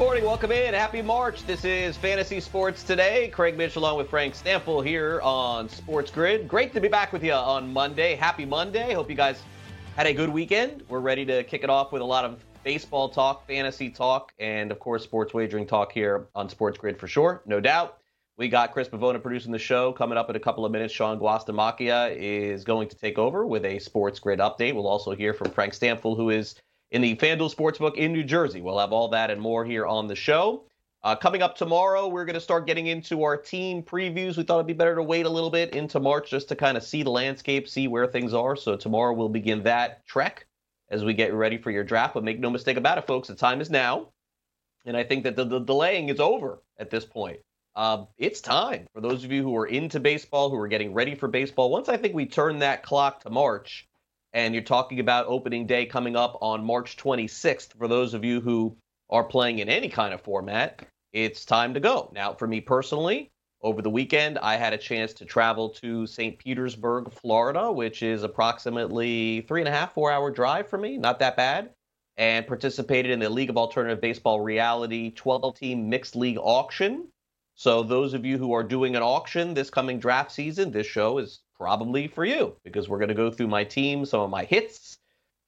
Morning, welcome in. Happy March. This is Fantasy Sports Today. Craig Mish along with Frank Stampfl here on Sports Grid. Great to be back with you on Monday. Happy Monday. Hope you guys had a good weekend. We're ready to kick it off with a lot of baseball talk, fantasy talk, and of course, sports wagering talk here on Sports Grid for sure, no doubt. We got Chris Pavona producing the show. Coming up in a couple of minutes, Sean Guastamacchia is going to take over with a Sports Grid update. We'll also hear from Frank Stampfl, who is in the FanDuel Sportsbook in New Jersey. We'll have all that and more here on the show. Uh, coming up tomorrow, we're going to start getting into our team previews. We thought it'd be better to wait a little bit into March just to kind of see the landscape, see where things are. So tomorrow we'll begin that trek as we get ready for your draft. But make no mistake about it, folks, the time is now. And I think that the, the delaying is over at this point. Um, it's time for those of you who are into baseball, who are getting ready for baseball. Once I think we turn that clock to March, and you're talking about opening day coming up on March 26th, for those of you who are playing in any kind of format, it's time to go. Now, for me personally, over the weekend, I had a chance to travel to St. Petersburg, Florida, which is approximately three and a half, four hour drive for me. Not that bad. And participated in the League of Alternative Baseball Reality 12 team mixed league auction. So, those of you who are doing an auction this coming draft season, this show is probably for you because we're going to go through my team, some of my hits,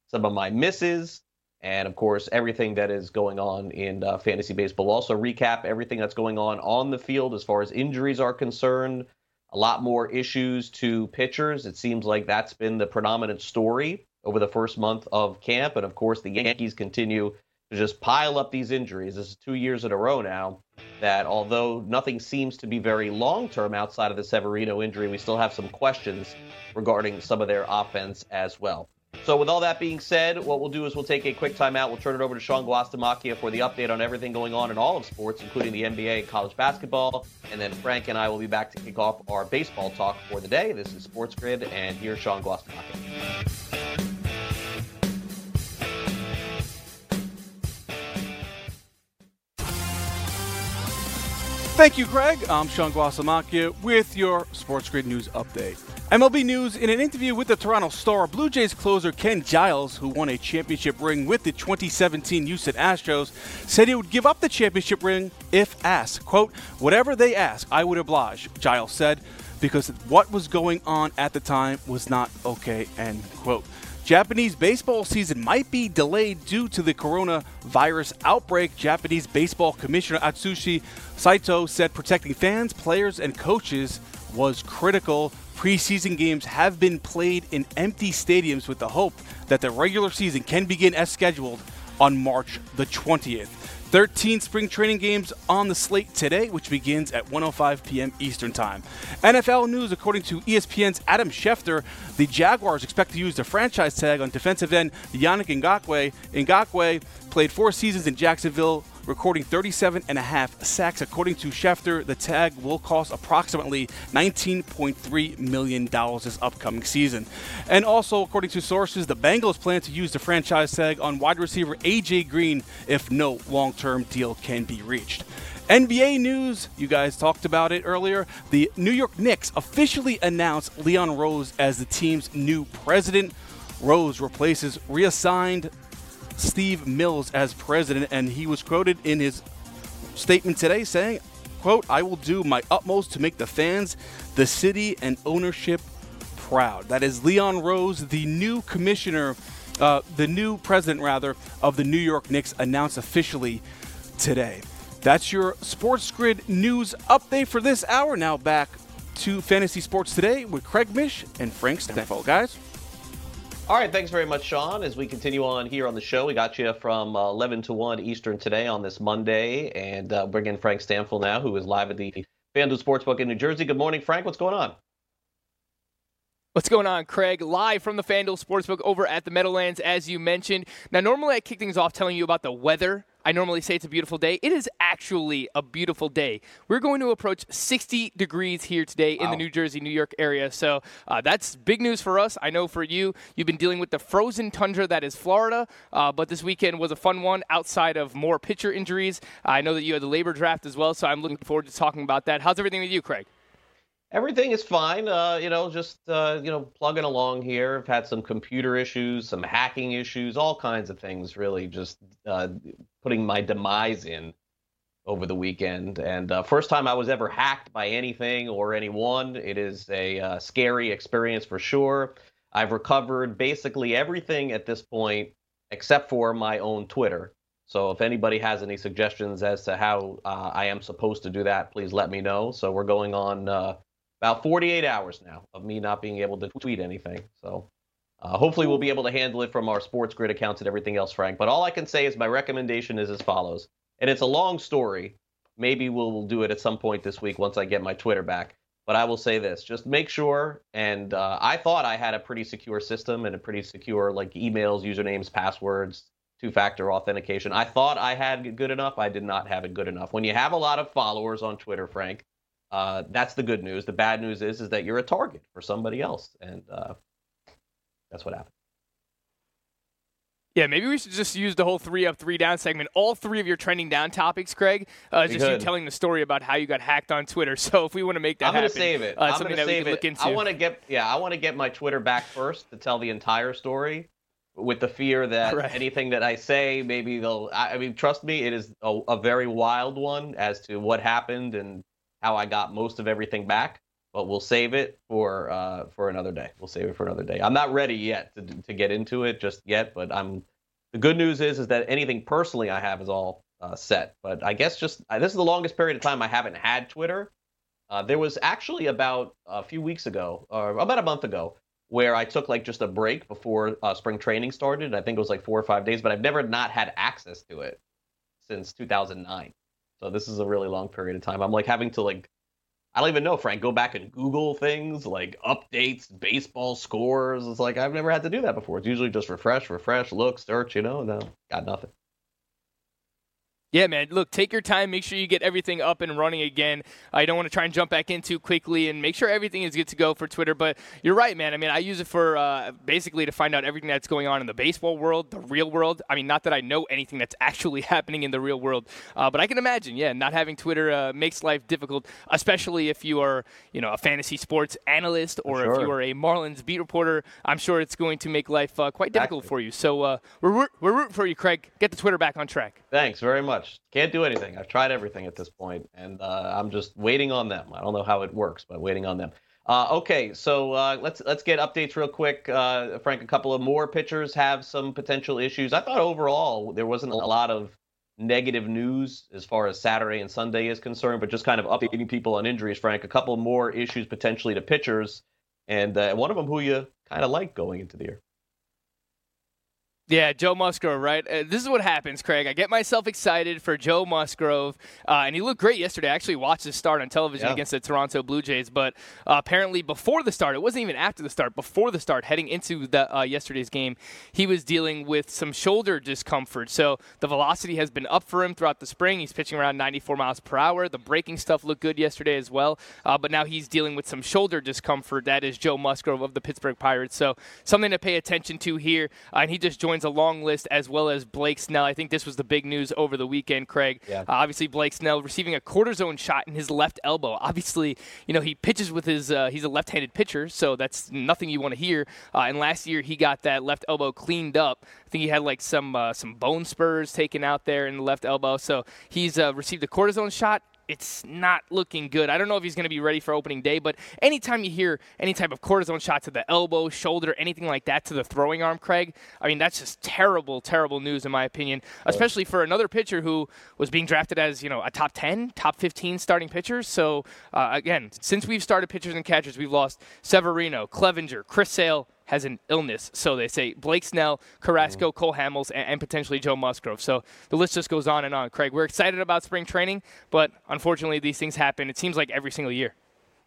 some of my misses, and of course, everything that is going on in uh, fantasy baseball. We'll also recap everything that's going on on the field as far as injuries are concerned. A lot more issues to pitchers. It seems like that's been the predominant story over the first month of camp. And of course, the Yankees continue to just pile up these injuries. This is two years in a row now that although nothing seems to be very long term outside of the Severino injury, we still have some questions regarding some of their offense as well. So, with all that being said, what we'll do is we'll take a quick timeout. We'll turn it over to Sean Guastamacchia for the update on everything going on in all of sports, including the NBA and college basketball. And then Frank and I will be back to kick off our baseball talk for the day. This is Sports Grid, and here's Sean Guastamacchia. Thank you, Greg. I'm Sean Guastamacchia with your Sports Grid News update. MLB News in an interview with the Toronto Star, Blue Jays closer Ken Giles, who won a championship ring with the 2017 Houston Astros, said he would give up the championship ring if asked. Quote, whatever they ask, I would oblige, Giles said, because what was going on at the time was not okay, end quote. Japanese baseball season might be delayed due to the coronavirus outbreak. Japanese Baseball Commissioner Atsushi Saito said protecting fans, players, and coaches was critical. Preseason games have been played in empty stadiums with the hope that the regular season can begin as scheduled on March the 20th. 13 spring training games on the slate today, which begins at 1:05 p.m. Eastern Time. NFL news, according to ESPN's Adam Schefter, the Jaguars expect to use the franchise tag on defensive end Yannick Ngakoue. Ngakoue played four seasons in Jacksonville, recording 37 and a half sacks. According to Schefter, the tag will cost approximately $19.3 million this upcoming season. And also, according to sources, the Bengals plan to use the franchise tag on wide receiver A.J. Green if no long term deal can be reached. NBA news, you guys talked about it earlier. The New York Knicks officially announced Leon Rose as the team's new president. Rose replaces reassigned Steve Mills as president, and he was quoted in his statement today saying, quote, I will do my utmost to make the fans, the city, and ownership proud. That is Leon Rose, the new commissioner, uh, the new president, rather, of the New York Knicks, announced officially today. That's your Sports Grid news update for this hour. Now back to Fantasy Sports Today with Craig Mish and Frank Stampfl. Guys. All right, thanks very much, Sean. As we continue on here on the show, we got you from uh, 11 to 1 Eastern today on this Monday, and uh, bring in Frank Stampfl now, who is live at the FanDuel Sportsbook in New Jersey. Good morning, Frank. What's going on? What's going on, Craig? Live from the FanDuel Sportsbook over at the Meadowlands, as you mentioned. Now, normally I kick things off telling you about the weather. I normally say it's a beautiful day. It is actually a beautiful day. We're going to approach 60 degrees here today in the New Jersey, New York area. So uh, that's big news for us. I know for you, you've been dealing with the frozen tundra that is Florida, uh, but this weekend was a fun one outside of more pitcher injuries. I know that you had the LABR draft as well, so I'm looking forward to talking about that. How's everything with you, Craig? Everything is fine. Uh, you know, just uh, you know, plugging along here. I've had some computer issues, some hacking issues, all kinds of things. Really, just uh, putting my demise in over the weekend. And uh, first time I was ever hacked by anything or anyone. It is a uh, scary experience for sure. I've recovered basically everything at this point except for my own Twitter. So if anybody has any suggestions as to how uh, I am supposed to do that, please let me know. So we're going on uh, about 48 hours now of me not being able to tweet anything. So uh, hopefully we'll be able to handle it from our Sports Grid accounts and everything else, Frank. But all I can say is my recommendation is as follows, and it's a long story. Maybe we'll, do it at some point this week once I get my Twitter back. But I will say this: just make sure. And uh, I thought I had a pretty secure system and a pretty secure like emails, usernames, passwords, two-factor authentication. I thought I had it good enough. I did not have it good enough. When you have a lot of followers on Twitter, Frank, uh, that's the good news. The bad news is is that you're a target for somebody else, and uh, that's what happened. Yeah, maybe we should just use the whole three up, three down segment. All three of your trending down topics, Craig, uh, just you telling the story about how you got hacked on Twitter. So if we want to make that I'm gonna save it. Uh, I'm gonna save it. I want to get yeah, I want to get my Twitter back first to tell the entire story, with the fear that Right. anything that I say, maybe they'll. I, I mean, trust me, it is a, a very wild one as to what happened and how I got most of everything back. But we'll save it for uh, for another day. We'll save it for another day. I'm not ready yet to to get into it just yet, but I'm. The good news is is that anything personally I have is all uh, set. But I guess just uh, this is the longest period of time I haven't had Twitter. Uh, there was actually about a few weeks ago, or about a month ago, where I took like just a break before uh, spring training started. I think it was like four or five days, but I've never not had access to it since 2009. So this is a really long period of time. I'm like having to like, I don't even know, Frank, go back and Google things like updates, baseball scores. It's like I've never had to do that before. It's usually just refresh, refresh, look, search, you know. No, got nothing. Yeah, man. Look, take your time. Make sure you get everything up and running again. I don't want to try and jump back in too quickly and make sure everything is good to go for Twitter. But you're right, man. I mean, I use it for uh, basically to find out everything that's going on in the baseball world, the real world. I mean, not that I know anything that's actually happening in the real world, uh, but I can imagine, yeah, not having Twitter uh, makes life difficult, especially if you are, you know, a fantasy sports analyst or if you are a Marlins beat reporter. I'm sure it's going to make life uh, quite difficult Exactly. for you. So uh, we're, we're rooting for you, Craig. Get the Twitter back on track. Thanks very much. Can't do anything. I've tried everything at this point, and uh, I'm just waiting on them. I don't know how it works, but waiting on them. Uh, okay, so uh, let's let's get updates real quick. Uh, Frank, a couple of more pitchers have some potential issues. I thought overall there wasn't a lot of negative news as far as Saturday and Sunday is concerned, but just kind of updating people on injuries. Frank, a couple more issues potentially to pitchers, and uh, one of them who you kind of like going into the year. Yeah, Joe Musgrove, right? Uh, this is what happens, Craig. I get myself excited for Joe Musgrove, uh, and he looked great yesterday. I actually watched his start on television Yeah. against the Toronto Blue Jays, but uh, apparently before the start, it wasn't even after the start, before the start, heading into the, uh, yesterday's game, he was dealing with some shoulder discomfort. So the velocity has been up for him throughout the spring. He's pitching around 94 miles per hour. The breaking stuff looked good yesterday as well, uh, but now he's dealing with some shoulder discomfort. That is Joe Musgrove of the Pittsburgh Pirates. So something to pay attention to here, uh, and he just joins a long list as well as Blake Snell. I think this was the big news over the weekend, Craig. Yeah. Uh, obviously, Blake Snell receiving a cortisone shot in his left elbow. Obviously, you know he pitches with his uh, he's a left-handed pitcher, so that's nothing you want to hear. Uh, and last year he got that left elbow cleaned up. I think he had like some uh, some bone spurs taken out there in the left elbow. So he's uh, received a cortisone shot it's not looking good. I don't know if he's going to be ready for opening day, but anytime you hear any type of cortisone shot to the elbow, shoulder, anything like that to the throwing arm, Craig, I mean, that's just terrible, terrible news in my opinion, especially for another pitcher who was being drafted as, you know, a top 10, top 15 starting pitcher. So, uh, again, since we've started pitchers and catchers, we've lost Severino, Clevinger, Chris Sale, has an illness, so they say. Blake Snell, Carrasco, mm. Cole Hamels, and, and, potentially Joe Musgrove. So the list just goes on and on. Craig, we're excited about spring training, but unfortunately, these things happen. It seems like every single year.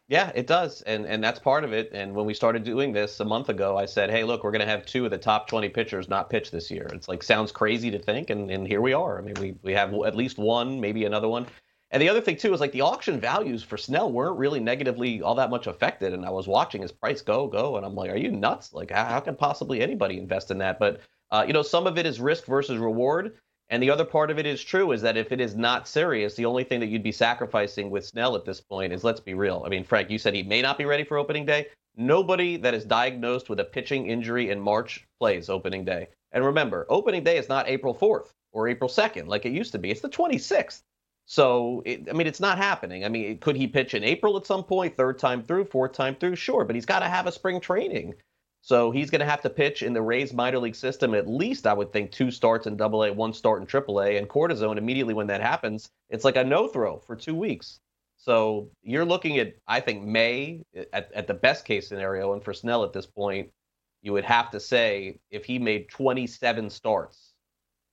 Yeah, it does, and and that's part of it. And when we started doing this a month ago, I said, "Hey, look, we're going to have two of the top 20 pitchers not pitch this year." It's like sounds crazy to think, and and here we are. I mean, we we have at least one, maybe another one. And the other thing too is like the auction values for Snell weren't really negatively all that much affected. And I was watching his price go go, and I'm like, are you nuts? Like, how, can possibly anybody invest in that? But uh, you know, some of it is risk versus reward. And the other part of it is true is that if it is not serious, the only thing that you'd be sacrificing with Snell at this point is let's be real. I mean, Frank, you said he may not be ready for opening day. Nobody that is diagnosed with a pitching injury in March plays opening day. And remember, opening day is not April 4th or April 2nd like it used to be. It's the 26th. So, it, I mean, it's not happening. I mean, could he pitch in April at some point, third time through, fourth time through? Sure, but he's got to have a spring training. So he's going to have to pitch in the Rays minor league system at least, I would think, two starts in Double A, one start in Triple A, and cortisone immediately when that happens. It's like a no throw for two weeks. So you're looking at, I think, May at, at the best case scenario, and for Snell at this point, you would have to say if he made 27 starts,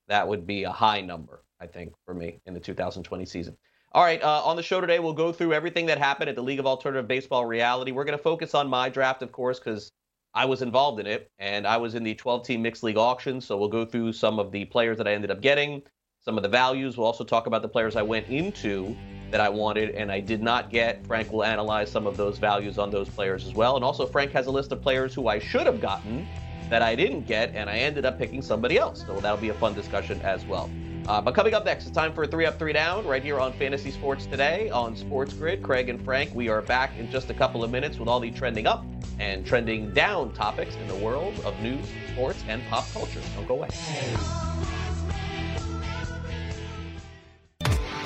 that would be a high number. I think, for me in the 2020 season. All right, uh, on the show today, we'll go through everything that happened at the League of Alternative Baseball Reality. We're going to focus on my draft, of course, because I was involved in it, and I was in the 12 team mixed league auction. So we'll go through some of the players that I ended up getting, some of the values. We'll also talk about the players I went into that I wanted and I did not get. Frank will analyze some of those values on those players as well. And also, Frank has a list of players who I should have gotten that I didn't get, and I ended up picking somebody else. So that'll be a fun discussion as well. Uh, but coming up next, it's time for a three up, three down, right here on Fantasy Sports Today on Sports Grid. Craig and Frank, we are back in just a couple of minutes with all the trending up and trending down topics in the world of news, sports, and pop culture. Don't go away.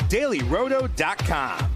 DailyRoto.com.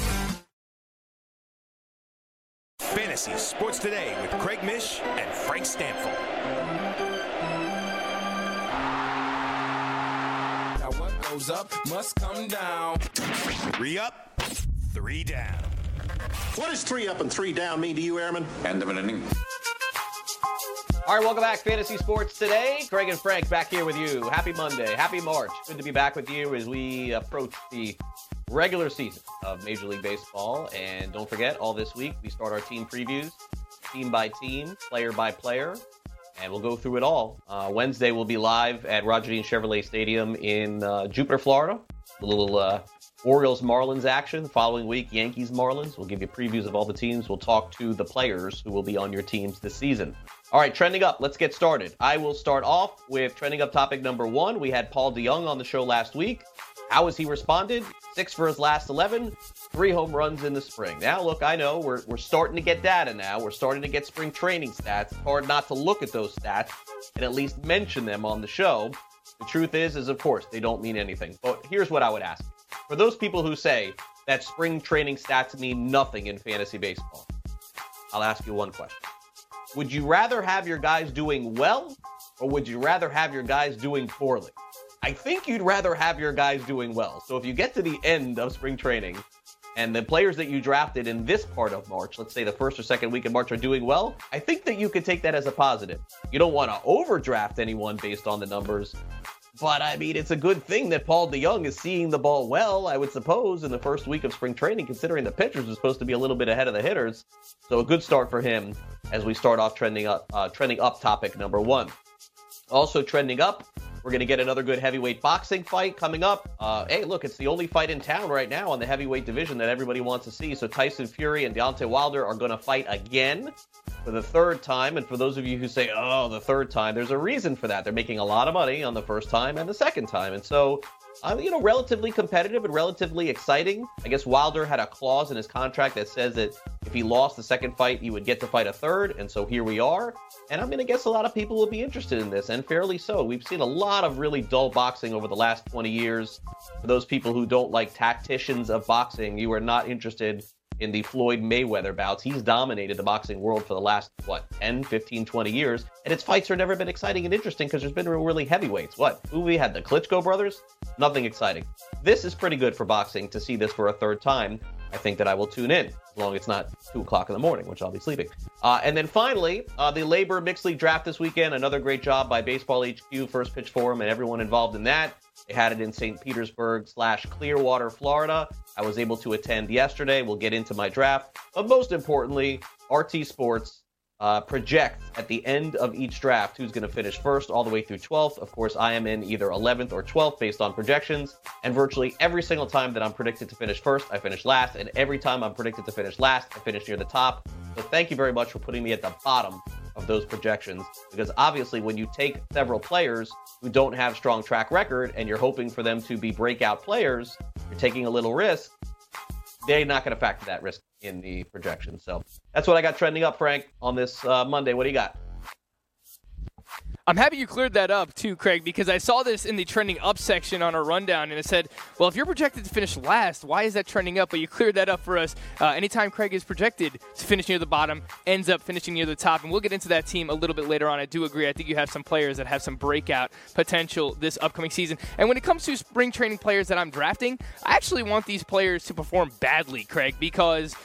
Fantasy Sports Today with Craig Mish and Frank Stampfl. Now what goes up must come down. Three up, three down. What does three up and three down mean to you, Airman? End of an inning. All right, welcome back, Fantasy Sports Today. Craig and Frank back here with you. Happy Monday. Happy March. Good to be back with you as we approach the regular season of Major League Baseball. And don't forget, all this week we start our team previews, team by team, player by player, and we'll go through it all. Uh, Wednesday we'll be live at Roger Dean Chevrolet Stadium in uh, Jupiter, Florida. A little uh, Orioles Marlins action. The Following week, Yankees Marlins. We'll give you previews of all the teams. We'll talk to the players who will be on your teams this season. All right, trending up. Let's get started. I will start off with trending up topic number one. We had Paul DeJong on the show last week. How has he responded? Six for his last 11, three home runs in the spring. Now, look, I know we're, we're starting to get data now. We're starting to get spring training stats. It's hard not to look at those stats and at least mention them on the show. The truth is, is of course, they don't mean anything. But here's what I would ask. For those people who say that spring training stats mean nothing in fantasy baseball, I'll ask you one question. Would you rather have your guys doing well or would you rather have your guys doing poorly? I think you'd rather have your guys doing well. So if you get to the end of spring training and the players that you drafted in this part of March, let's say the first or second week of March, are doing well, I think that you could take that as a positive. You don't want to overdraft anyone based on the numbers. But I mean, it's a good thing that Paul DeJong is seeing the ball well, I would suppose, in the first week of spring training, considering the pitchers are supposed to be a little bit ahead of the hitters. So a good start for him as we start off trending up, uh, trending up topic number one. Also trending up, we're going to get another good heavyweight boxing fight coming up. Uh, hey, look, it's the only fight in town right now on the heavyweight division that everybody wants to see. So Tyson Fury and Deontay Wilder are going to fight again for the third time. And for those of you who say, oh, the third time, there's a reason for that. They're making a lot of money on the first time and the second time. And so um, you know, relatively competitive and relatively exciting. I guess Wilder had a clause in his contract that says that if he lost the second fight, he would get to fight a third. And so here we are. And I'm going to guess a lot of people will be interested in this, and fairly so. We've seen a lot of really dull boxing over the last 20 years. For those people who don't like tacticians of boxing, you are not interested in the Floyd Mayweather bouts. He's dominated the boxing world for the last, what, 10, 15, 20 years. And its fights have never been exciting and interesting because there's been really heavyweights. What? Who we had? The Klitschko brothers? Nothing exciting. This is pretty good for boxing to see this for a third time. I think that I will tune in as long as it's not 2 o'clock in the morning, which I'll be sleeping. Uh, and then finally, uh, the LABR Mixed League Draft this weekend. Another great job by Baseball HQ, First Pitch Forum, and everyone involved in that. They had it in St. Petersburg slash Clearwater, Florida. I was able to attend yesterday. We'll get into my draft. But most importantly, RT Sports uh, projects at the end of each draft who's going to finish first all the way through 12th. Of course, I am in either 11th or 12th based on projections. And virtually every single time that I'm predicted to finish first, I finish last. And every time I'm predicted to finish last, I finish near the top. So thank you very much for putting me at the bottom of those projections because obviously when you take several players who don't have strong track record and you're hoping for them to be breakout players you're taking a little risk they're not going to factor that risk in the projection so that's what i got trending up frank on this uh, monday. What do you got I'm happy you cleared that up too, Craig, because I saw this in the trending up section on our rundown, and it said, "Well, if you're projected to finish last, why is that trending up?" But you cleared that up for us. Uh, anytime Craig is projected to finish near the bottom, ends up finishing near the top, and we'll get into that team a little bit later on. I do agree. I think you have some players that have some breakout potential this upcoming season. And when it comes to spring training players that I'm drafting, I actually want these players to perform badly, Craig, because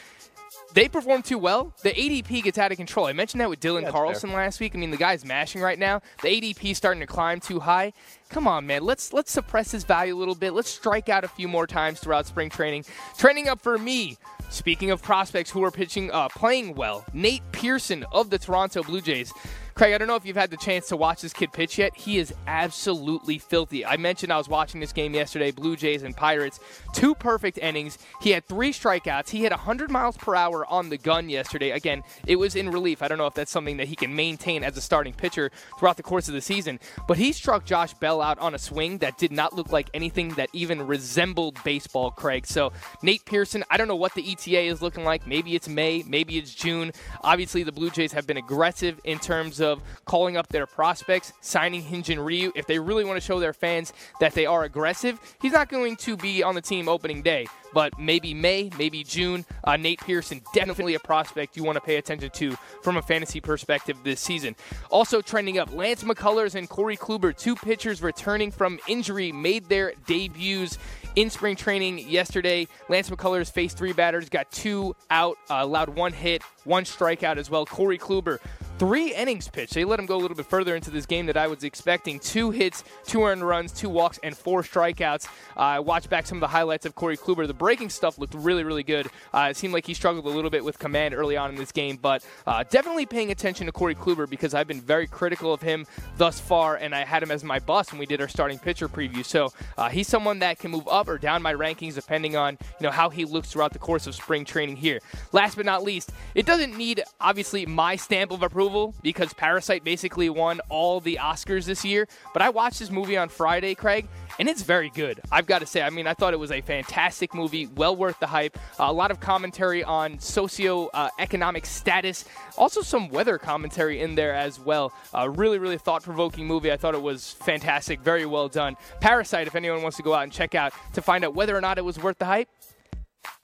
they perform too well. The ADP gets out of control. I mentioned that with Dylan Yeah, Carlson last week. I mean, the guy's mashing right now. The ADP is starting to climb too high. Come on, man. Let's let's suppress his value a little bit. Let's strike out a few more times throughout spring training. Training up for me. Speaking of prospects who are pitching, uh, playing well, Nate Pearson of the Toronto Blue Jays. Craig, I don't know if you've had the chance to watch this kid pitch yet. He is absolutely filthy. I mentioned I was watching this game yesterday, Blue Jays and Pirates. Two perfect innings. He had three strikeouts. He hit 100 miles per hour on the gun yesterday. Again, it was in relief. I don't know if that's something that he can maintain as a starting pitcher throughout the course of the season. But he struck Josh Bell out on a swing that did not look like anything that even resembled baseball, Craig. So, Nate Pearson, I don't know what the ETA is looking like. Maybe it's May, maybe it's June. Obviously, the Blue Jays have been aggressive in terms of calling up their prospects, signing Hyun-Jin Ryu. If they really want to show their fans that they are aggressive, he's not going to be on the team opening day. But maybe May, maybe June. Uh, Nate Pearson, definitely a prospect you want to pay attention to from a fantasy perspective this season. Also trending up, Lance McCullers and Corey Kluber, two pitchers returning from injury, made their debuts in spring training yesterday. Lance McCullers faced three batters, got two out, uh, allowed one hit, one strikeout as well. Corey Kluber, three innings pitched. They let him go a little bit further into this game that I was expecting. Two hits, two earned runs, two walks, and four strikeouts. Uh, I watched back some of the highlights of Corey Kluber. The breaking stuff looked really, really good. Uh, it seemed like he struggled a little bit with command early on in this game, but uh, definitely paying attention to Corey Kluber because I've been very critical of him thus far, and I had him as my boss when we did our starting pitcher preview. So uh, he's someone that can move up or down my rankings depending on you know how he looks throughout the course of spring training here. Last but not least, it doesn't need obviously my stamp of approval because Parasite basically won all the Oscars this year. But I watched this movie on Friday, Craig, and it's very good. I've got to say. I mean, I thought it was a fantastic movie, well worth the hype. Uh, a lot of commentary on socio-economic status, also some weather commentary in there as well. Uh, really, really thought-provoking movie. I thought it was fantastic, very well done. Parasite, if anyone wants to go out and check out to find out whether or not it was worth the hype,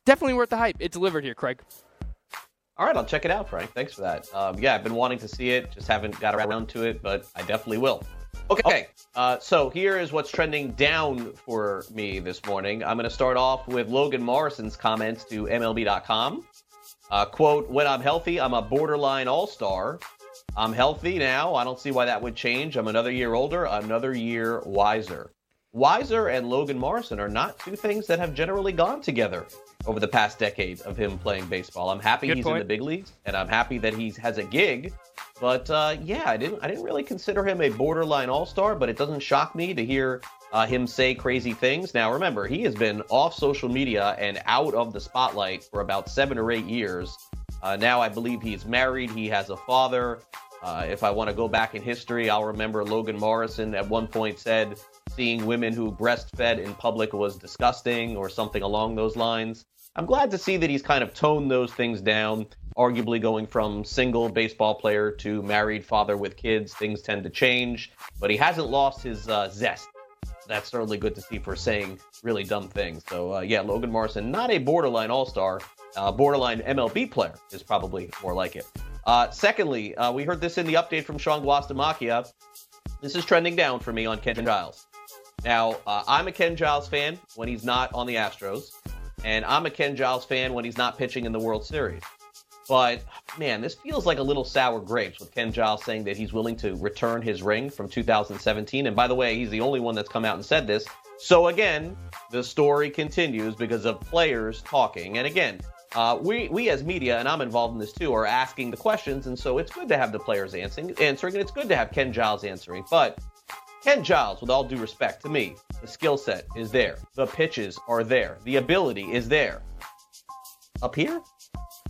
definitely worth the hype. It delivered here, Craig. All right, I'll check it out, Frank. Thanks for that. Um, yeah, I've been wanting to see it, just haven't got around to it, but I definitely will. Okay, uh, so here is what's trending down for me this morning. I'm going to start off with Logan Morrison's comments to MLB.com. Uh, quote, when I'm healthy, I'm a borderline all star. I'm healthy now. I don't see why that would change. I'm another year older, another year wiser. Wiser and Logan Morrison are not two things that have generally gone together over the past decade of him playing baseball. I'm happy Good he's in the big leagues, and I'm happy that he has a gig But uh, yeah, I didn't I didn't really consider him a borderline all star, but it doesn't shock me to hear uh, him say crazy things. Now remember, he has been off social media and out of the spotlight for about seven or eight years. Uh, now I believe he's married. He has a father. Uh, if I want to go back in history, I'll remember Logan Morrison at one point said seeing women who breastfed in public was disgusting or something along those lines. I'm glad to see that he's kind of toned those things down, arguably going from single baseball player to married father with kids. Things tend to change, but he hasn't lost his uh, zest. That's certainly good to see for saying really dumb things. So, uh, yeah, Logan Morrison, not a borderline all star, uh, borderline MLB player is probably more like it. Uh, secondly, uh, we heard this in the update from Sean Guastamacchia. This is trending down for me on Ken Giles. Now, uh, I'm a Ken Giles fan when he's not on the Astros, and I'm a Ken Giles fan when he's not pitching in the World Series. But man, this feels like a little sour grapes with Ken Giles saying that he's willing to return his ring from 2017. And by the way, he's the only one that's come out and said this. So again, the story continues because of players talking. And again, uh, we we as media, and I'm involved in this too, are asking the questions, and so it's good to have the players answering, answering, and it's good to have Ken Giles answering. But Ken Giles, with all due respect to me, the skill set is there, the pitches are there, the ability is there. Up here,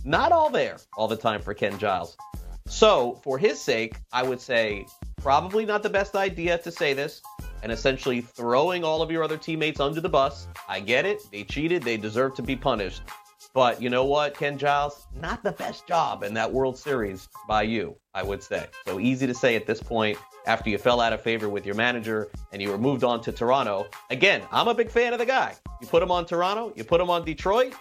not all there all the time for Ken Giles. So, for his sake, I would say probably not the best idea to say this and essentially throwing all of your other teammates under the bus. I get it. They cheated. They deserve to be punished. But you know what, Ken Giles? Not the best job in that World Series by you, I would say. So easy to say at this point after you fell out of favor with your manager and you were moved on to Toronto. Again, I'm a big fan of the guy. You put him on Toronto, you put him on Detroit,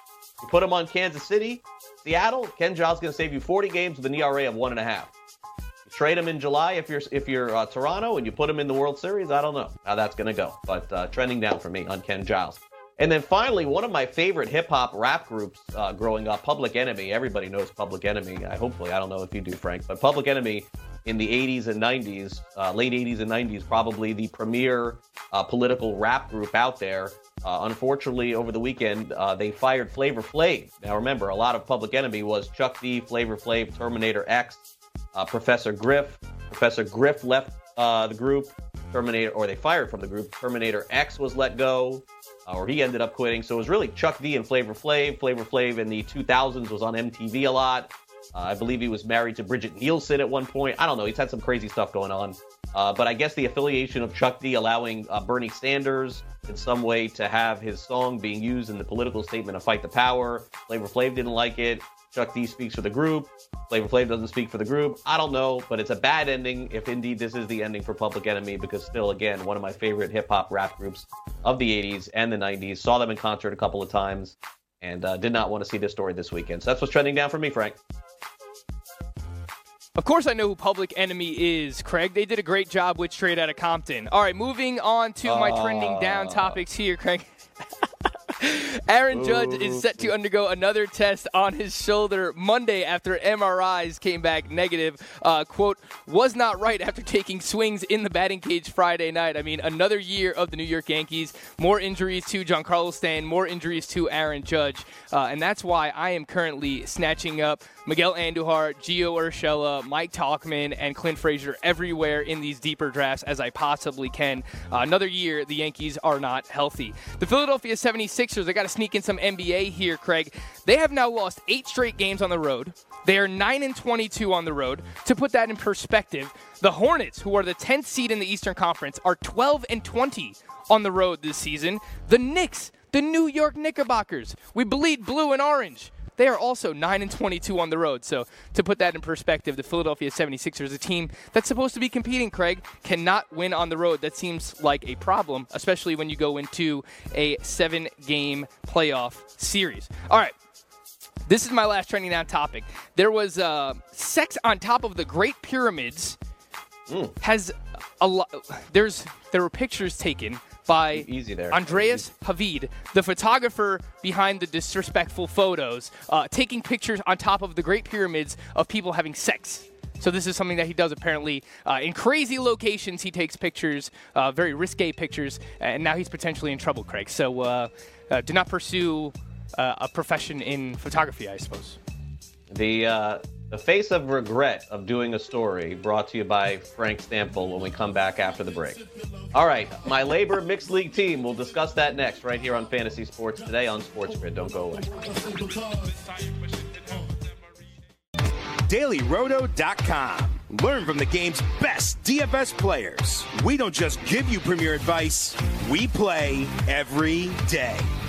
you put him on Kansas City, Seattle. Ken Giles going to save you 40 games with an ERA of one and a half. You trade him in July if you're if you're uh, Toronto and you put him in the World Series. I don't know how that's going to go, but uh, trending down for me on Ken Giles. And then finally, one of my favorite hip hop rap groups uh, growing up, Public Enemy. Everybody knows Public Enemy. I, hopefully, I don't know if you do, Frank, but Public Enemy in the 80s and 90s, uh, late 80s and 90s, probably the premier uh, political rap group out there. Uh, unfortunately, over the weekend, uh, they fired Flavor Flav. Now, remember, a lot of Public Enemy was Chuck D, Flavor Flav, Terminator X, uh, Professor Griff. Professor Griff left the group. Terminator, or they fired from the group. Terminator X was let go uh, or he ended up quitting. So it was really Chuck D and Flavor Flav. Flavor Flav in the 2000s was on MTV a lot. Uh, I believe he was married to Brigitte Nielsen at one point. I don't know. He's had some crazy stuff going on. Uh, but I guess the affiliation of Chuck D allowing uh, Bernie Sanders in some way to have his song being used in the political statement of Fight the Power. Flavor Flav didn't like it. Chuck D speaks for the group. Flavor Flav doesn't speak for the group. I don't know, but it's a bad ending if indeed this is the ending for Public Enemy because still, again, one of my favorite hip hop rap groups of the 80s and the 90s. Saw them in concert a couple of times and uh, did not want to see this story this weekend. So that's what's trending down for me, Frank. Of course, I know who Public Enemy is, Craig. They did a great job with Straight Outta Compton. All right, moving on to my trending down topics here, Craig. Aaron Judge is set to undergo another test on his shoulder Monday after MRIs came back negative. Uh, quote, was not right after taking swings in the batting cage Friday night. I mean, another year of the New York Yankees. More injuries to Giancarlo Stanton, more injuries to Aaron Judge. Uh, and that's why I am currently snatching up Miguel Andujar, Gio Urshela, Mike Tauchman, and Clint Frazier everywhere in these deeper drafts as I possibly can. Uh, another year, the Yankees are not healthy. The Philadelphia 76ers, I got to sneak in some NBA here, Craig. They have now lost eight straight games on the road. They are 9 and 22 on the road. To put that in perspective, the Hornets, who are the 10th seed in the Eastern Conference, are 12 and 20 on the road this season. The Knicks, the New York Knickerbockers, we bleed blue and orange. They are also 9 and 22 on the road. So, to put that in perspective, the Philadelphia 76ers, a team that's supposed to be competing, Craig, cannot win on the road. That seems like a problem, especially when you go into a seven game playoff series. All right. This is my last trending down topic. There was uh, sex on top of the Great Pyramids. Has a lot. There's there were pictures taken by Easy there. Andreas Hvid, the photographer behind the disrespectful photos, uh, taking pictures on top of the Great Pyramids of people having sex. So this is something that he does apparently uh, in crazy locations. He takes pictures, uh, very risque pictures, and now he's potentially in trouble, Craig. So uh, uh, do not pursue uh, a profession in photography, I suppose. The uh, The face of regret of doing a story brought to you by Frank Stampfl when we come back after the break. All right, my LABR Mixed League team. We'll discuss that next right here on Fantasy Sports today on Sports Grid. Don't go away. DailyRoto.com. Learn from the game's best DFS players. We don't just give you premier advice, we play every day.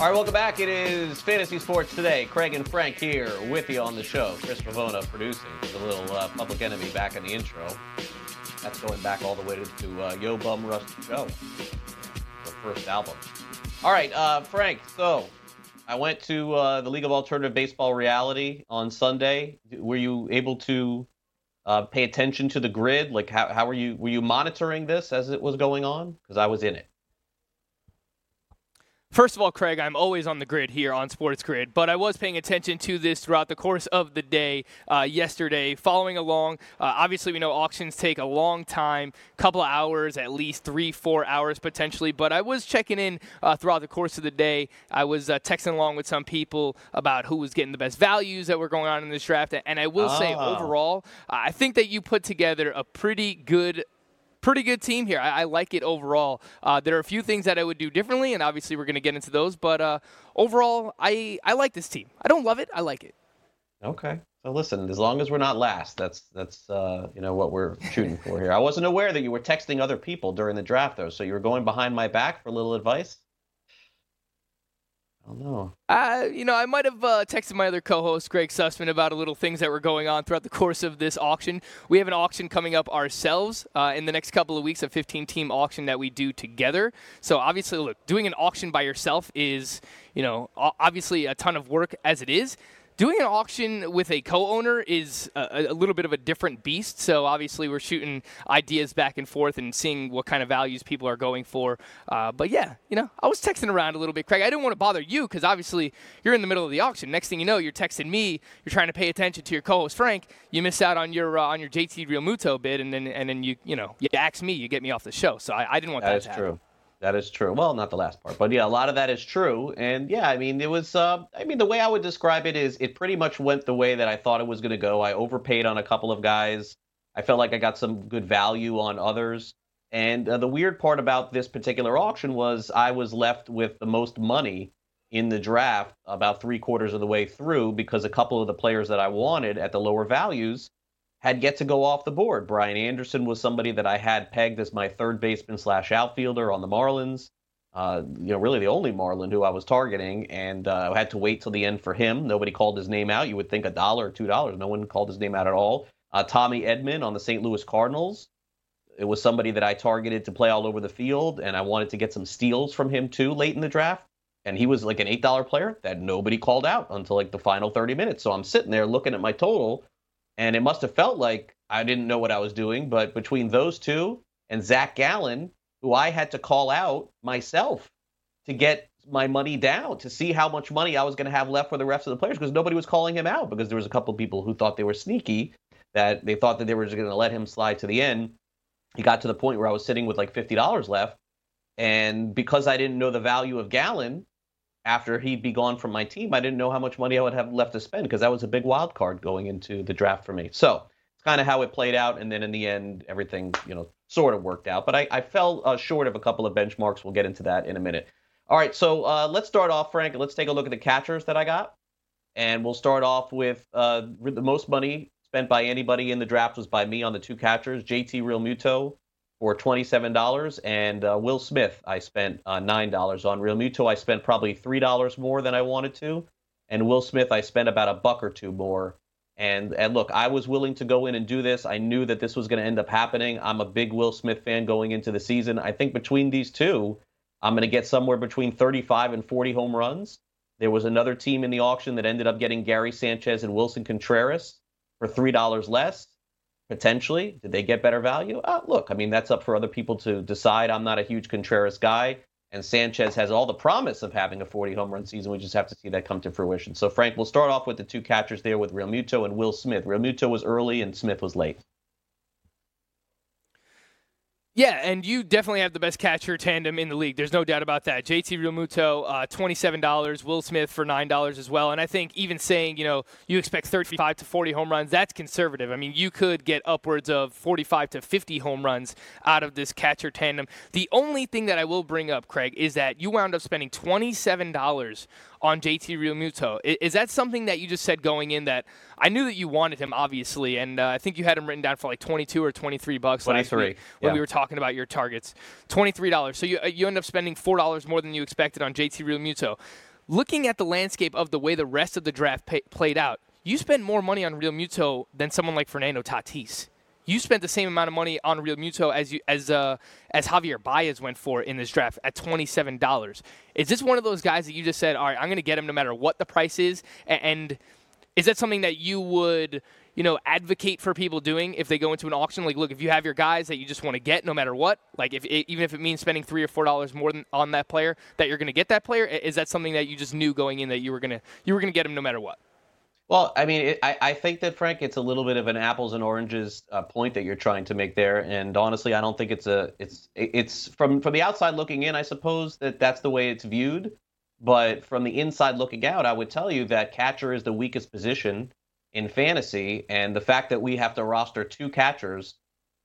All right, welcome back. It is Fantasy Sports Today. Craig and Frank here with you on the show. Chris Ravona producing the little uh, Public Enemy back in the intro. That's going back all the way to, uh, Yo Bum Rush Show, the first album. All right, uh, Frank. So I went to uh, the League of Alternative Baseball Reality on Sunday. Were you able to uh, pay attention to the grid? Like, how, how were you were you monitoring this as it was going on? Because I was in it. First of all, Craig, I'm always on the grid here on Sports Grid, but I was paying attention to this throughout the course of the day uh, yesterday, following along. Uh, obviously, we know auctions take a long time, couple of hours, at least three, four hours potentially, but I was checking in uh, throughout the course of the day. I was uh, texting along with some people about who was getting the best values that were going on in this draft, and I will say, Ah. overall, I think that you put together a pretty good pretty good team here. I, I like it overall. Uh, there are a few things that I would do differently, and obviously we're going to get into those. But uh, overall, I I like this team. I don't love it. I like it. Okay. So listen, as long as we're not last, that's that's uh, you know what we're shooting for here. I wasn't aware that you were texting other people during the draft though, so you were going behind my back for a little advice. Don't. Uh, you know, I might have uh, texted my other co-host Greg Sussman about a little things that were going on throughout the course of this auction. We have an auction coming up ourselves uh, in the next couple of weeks, a 15-team auction that we do together. So obviously, look, doing an auction by yourself is, you know, obviously a ton of work as it is. Doing an auction with a co-owner is a, a little bit of a different beast. So obviously, we're shooting ideas back and forth and seeing what kind of values people are going for. Uh, but yeah, you know, I was texting around a little bit, Craig. I didn't want to bother you because obviously you're in the middle of the auction. Next thing you know, you're texting me. You're trying to pay attention to your co-host Frank. You miss out on your uh, on your JT Realmuto bid, and then and then you you know you ask me, you get me off the show. So I, I didn't want that, That is to happen. true. That is true. Well, not the last part, but yeah, a lot of that is true. And yeah, I mean, it was. Uh, I mean, the way I would describe it is, it pretty much went the way that I thought it was going to go. I overpaid on a couple of guys. I felt like I got some good value on others. And uh, the weird part about this particular auction was I was left with the most money in the draft about three quarters of the way through because a couple of the players that I wanted at the lower values had yet to go off the board. Brian Anderson was somebody that I had pegged as my third baseman slash outfielder on the Marlins. Uh, you know, really the only Marlin who I was targeting, and uh, I had to wait till the end for him. Nobody called his name out. You would think a dollar or two dollars. No one called his name out at all. Uh, Tommy Edman on the St. Louis Cardinals. It was somebody that I targeted to play all over the field, and I wanted to get some steals from him too late in the draft. And he was like an eight dollar player that nobody called out until like the final 30 minutes. So I'm sitting there looking at my total, and it must have felt like I didn't know what I was doing. But between those two and Zach Gallen, who I had to call out myself to get my money down to see how much money I was going to have left for the rest of the players because nobody was calling him out because there was a couple of people who thought they were sneaky that they thought that they were just going to let him slide to the end. He got to the point where I was sitting with like fifty dollars left, and because I didn't know the value of Gallen after he'd be gone from my team, I didn't know how much money I would have left to spend because that was a big wild card going into the draft for me. So it's kind of how it played out, and then in the end, everything you know sort of worked out. But I, I fell uh, short of a couple of benchmarks. We'll get into that in a minute. All right, so uh, let's start off, Frank. Let's take a look at the catchers that I got, and we'll start off with uh, the most money spent by anybody in the draft was by me on the two catchers, JT Realmuto for twenty-seven dollars, and uh, Will Smith I spent uh, nine dollars on. Realmuto I spent probably three dollars more than I wanted to, and Will Smith I spent about a buck or two more. And and look, I was willing to go in and do this. I knew that this was going to end up happening. I'm a big Will Smith fan going into the season. I think between these two, I'm going to get somewhere between 35 and 40 home runs. There was another team in the auction that ended up getting Gary Sanchez and Willson Contreras for $3 less, potentially. Did they get better value? Uh, look, I mean, that's up for other people to decide. I'm not a huge Contreras guy, and Sanchez has all the promise of having a 40 home run season. We just have to see that come to fruition. So, Frank, we'll start off with the two catchers there with Realmuto and Will Smith. Realmuto was early and Smith was late. Yeah, and you definitely have the best catcher tandem in the league. There's no doubt about that. JT Realmuto, uh, $27. Will Smith for $9 as well. And I think even saying, you know, you expect 35 to 40 home runs, that's conservative. I mean, you could get upwards of 45 to 50 home runs out of this catcher tandem. The only thing that I will bring up, Craig, is that you wound up spending $27 on JT Realmuto. Is that something that you just said going in that I knew that you wanted him, obviously, and uh, I think you had him written down for like 22 or 23 bucks 23, last week when yeah. we were talking about your targets. $23. So you, uh, you end up spending $4 more than you expected on JT Realmuto. Looking at the landscape of the way the rest of the draft pay- played out, you spend more money on Realmuto than someone like Fernando Tatis you spent the same amount of money on Realmuto as you as uh, as Javier Baez went for in this draft at twenty seven dollars. Is this one of those guys that you just said, all right, I'm going to get him no matter what the price is, and is that something that you would you know advocate for people doing if they go into an auction? Like, look, if you have your guys that you just want to get no matter what, like if even if it means spending three or four dollars more than on that player, that you're going to get that player, is that something that you just knew going in that you were gonna you were going to get him no matter what? Well, I mean, it, I, I think that Frank, it's a little bit of an apples and oranges uh, point that you're trying to make there, and honestly, I don't think it's a it's it's from from the outside looking in, I suppose that that's the way it's viewed, but from the inside looking out, I would tell you that catcher is the weakest position in fantasy, and the fact that we have to roster two catchers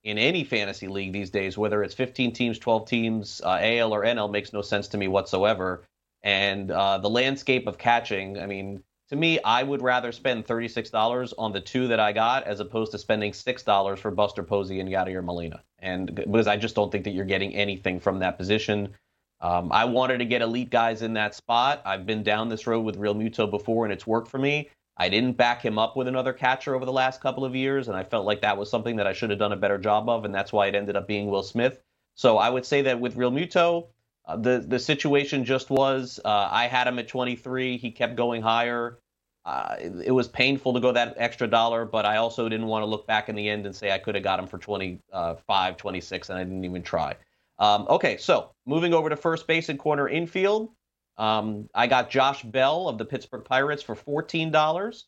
in any fantasy league these days, whether it's 15 teams, 12 teams, uh, AL or NL, makes no sense to me whatsoever. And uh, the landscape of catching, I mean to me, I would rather spend $36 on the two that I got as opposed to spending $6 for Buster Posey and Yadier Molina. And because I just don't think that you're getting anything from that position. Um, I wanted to get elite guys in that spot. I've been down this road with Realmuto before, and it's worked for me. I didn't back him up with another catcher over the last couple of years, and I felt like that was something that I should have done a better job of, and that's why it ended up being Will Smith. So I would say that with Realmuto, uh, the the situation just was uh, I had him at 23. He kept going higher. Uh, it, it, was painful to go that extra dollar, but I also didn't want to look back in the end and say I could have got him for 25, 26, and I didn't even try. Um, okay, so moving over to first base and corner infield, um, I got Josh Bell of the Pittsburgh Pirates for $14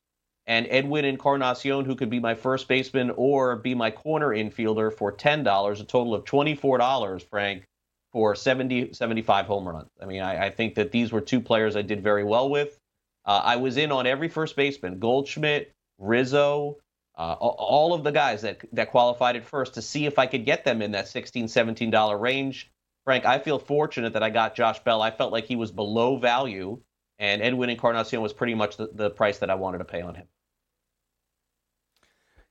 and Edwin Encarnacion, who could be my first baseman or be my corner infielder for $10, a total of $24, Frank, for 70, 75 home runs. I mean, I, I think that these were two players I did very well with. Uh, I was in on every first baseman Goldschmidt, Rizzo, uh, all of the guys that, that qualified at first to see if I could get them in that $16, $17 range. Frank, I feel fortunate that I got Josh Bell. I felt like he was below value, and Edwin Encarnacion was pretty much the, the price that I wanted to pay on him.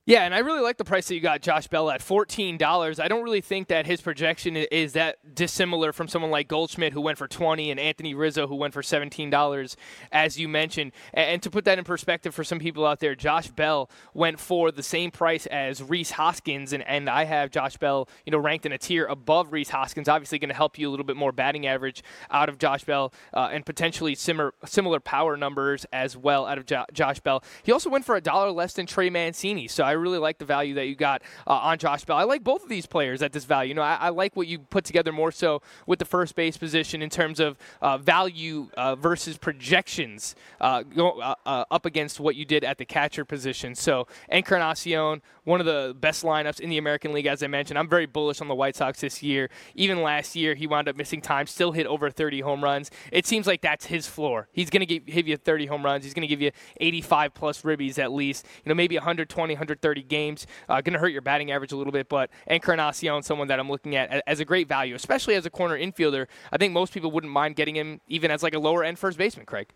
Yeah, and I really like the price that you got Josh Bell at $14. I don't really think that his projection is that dissimilar from someone like Goldschmidt who went for 20 and Anthony Rizzo who went for $17 as you mentioned. And to put that in perspective for some people out there, Josh Bell went for the same price as Rhys Hoskins and, and I have Josh Bell, you know, ranked in a tier above Rhys Hoskins, obviously going to help you a little bit more batting average out of Josh Bell uh, and potentially similar similar power numbers as well out of jo- Josh Bell. He also went for a dollar less than Trey Mancini. So I really like the value that you got uh, on Josh Bell. I like both of these players at this value. You know, I, I, like what you put together more so with the first base position in terms of uh, value uh, versus projections uh, go, uh, uh, up against what you did at the catcher position. So Encarnacion, one of the best lineups in the American League, as I mentioned. I'm very bullish on the White Sox this year. Even last year, he wound up missing time, still hit over 30 home runs. It seems like that's his floor. He's going to give you 30 home runs. He's going to give you 85 plus ribbies at least. You know, maybe 120, 130 games. Uh, going to hurt your batting average a little bit, but Encarnacion, someone that I'm looking at as a great value, especially as a corner infielder. I think most people wouldn't mind getting him even as like a lower end first baseman, Craig.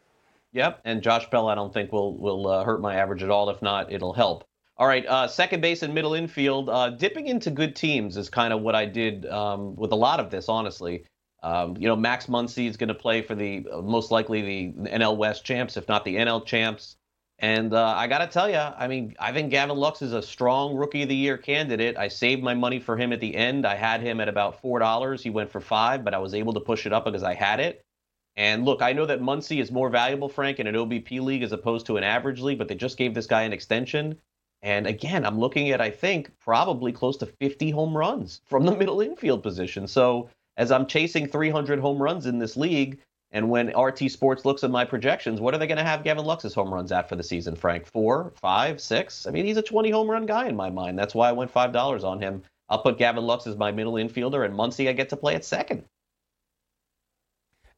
Yep, and Josh Bell, I don't think will will uh, hurt my average at all. If not, it'll help. All right, uh, second base and middle infield. Uh, dipping into good teams is kind of what I did um, with a lot of this, honestly. Um, you know, Max Muncy is going to play for the uh, most likely the NL West champs, if not the NL champs. And uh, I got to tell you, I mean, I think Gavin Lux is a strong rookie of the year candidate. I saved my money for him at the end. I had him at about $4. He went for five, but I was able to push it up because I had it. And look, I know that Muncy is more valuable, Frank, in an OBP league as opposed to an average league, but they just gave this guy an extension. And again, I'm looking at, I think, probably close to 50 home runs from the middle infield position. So as I'm chasing 300 home runs in this league, and when RT Sports looks at my projections, what are they going to have Gavin Lux's home runs at for the season, Frank? Four, five, six? I mean, he's a 20 home run guy in my mind. That's why I went $5 on him. I'll put Gavin Lux as my middle infielder, and Muncy I get to play at second.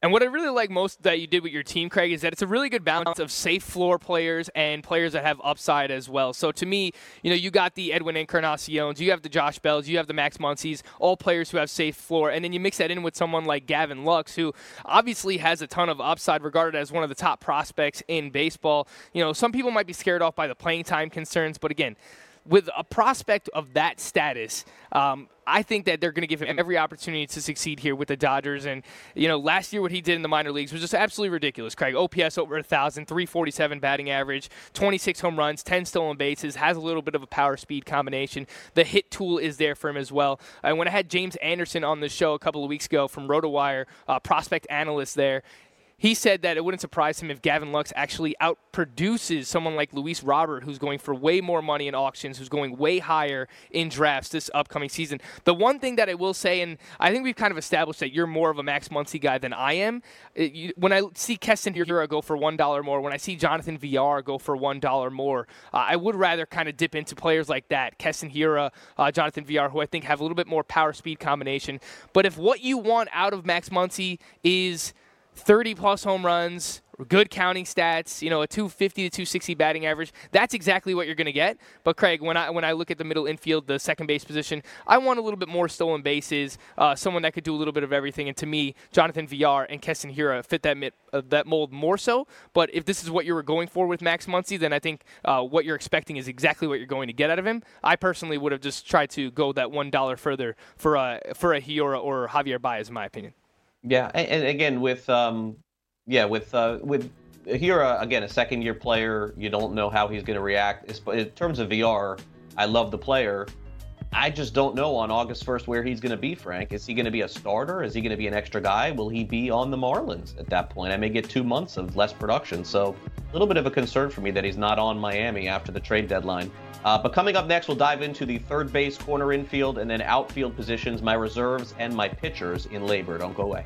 And what I really like most that you did with your team, Craig, is that it's a really good balance of safe floor players and players that have upside as well. So to me, you know, you got the Edwin Encarnaciones, you have the Josh Bells, you have the Max Muncies, all players who have safe floor. And then you mix that in with someone like Gavin Lux, who obviously has a ton of upside, regarded as one of the top prospects in baseball. You know, some people might be scared off by the playing time concerns, but again, with a prospect of that status, um, I think that they're going to give him every opportunity to succeed here with the Dodgers. And, you know, last year what he did in the minor leagues was just absolutely ridiculous. Craig, OPS over 1,000, 347 batting average, 26 home runs, 10 stolen bases, has a little bit of a power speed combination. The hit tool is there for him as well. And when I had James Anderson on the show a couple of weeks ago from RotoWire, uh, prospect analyst there, he said that it wouldn't surprise him if Gavin Lux actually outproduces someone like Luis Robert, who's going for way more money in auctions, who's going way higher in drafts this upcoming season. The one thing that I will say, and I think we've kind of established that you're more of a Max Muncy guy than I am. It, you, when I see Keston Hiura go for one dollar more, when I see Jonathan Villar go for one dollar more, uh, I would rather kind of dip into players like that, Keston Hiura, uh, Jonathan Villar, who I think have a little bit more power speed combination. But if what you want out of Max Muncy is 30 plus home runs, good counting stats, you know, a 250 to 260 batting average. That's exactly what you're going to get. But Craig, when I when I look at the middle infield, the second base position, I want a little bit more stolen bases, uh, someone that could do a little bit of everything. And to me, Jonathan Villar and Keston Hiura fit that mit, uh, that mold more so. But if this is what you were going for with Max Muncy, then I think uh, what you're expecting is exactly what you're going to get out of him. I personally would have just tried to go that one dollar further for a for a Hiura or Javier Baez, in my opinion. Yeah, and, and again with um, yeah with uh, with Hiura again a second year player, you don't know how he's going to react. In terms of Villar, I love the player. I just don't know on August 1st where he's going to be, Frank. Is he going to be a starter? Is he going to be an extra guy? Will he be on the Marlins at that point? I may get two months of less production. So a little bit of a concern for me that he's not on Miami after the trade deadline. Uh, but coming up next, we'll dive into the third base, corner infield, and then outfield positions, my reserves, and my pitchers in LABR. Don't go away.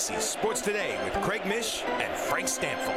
Sports Today with Craig Mish and Frank Stampfl.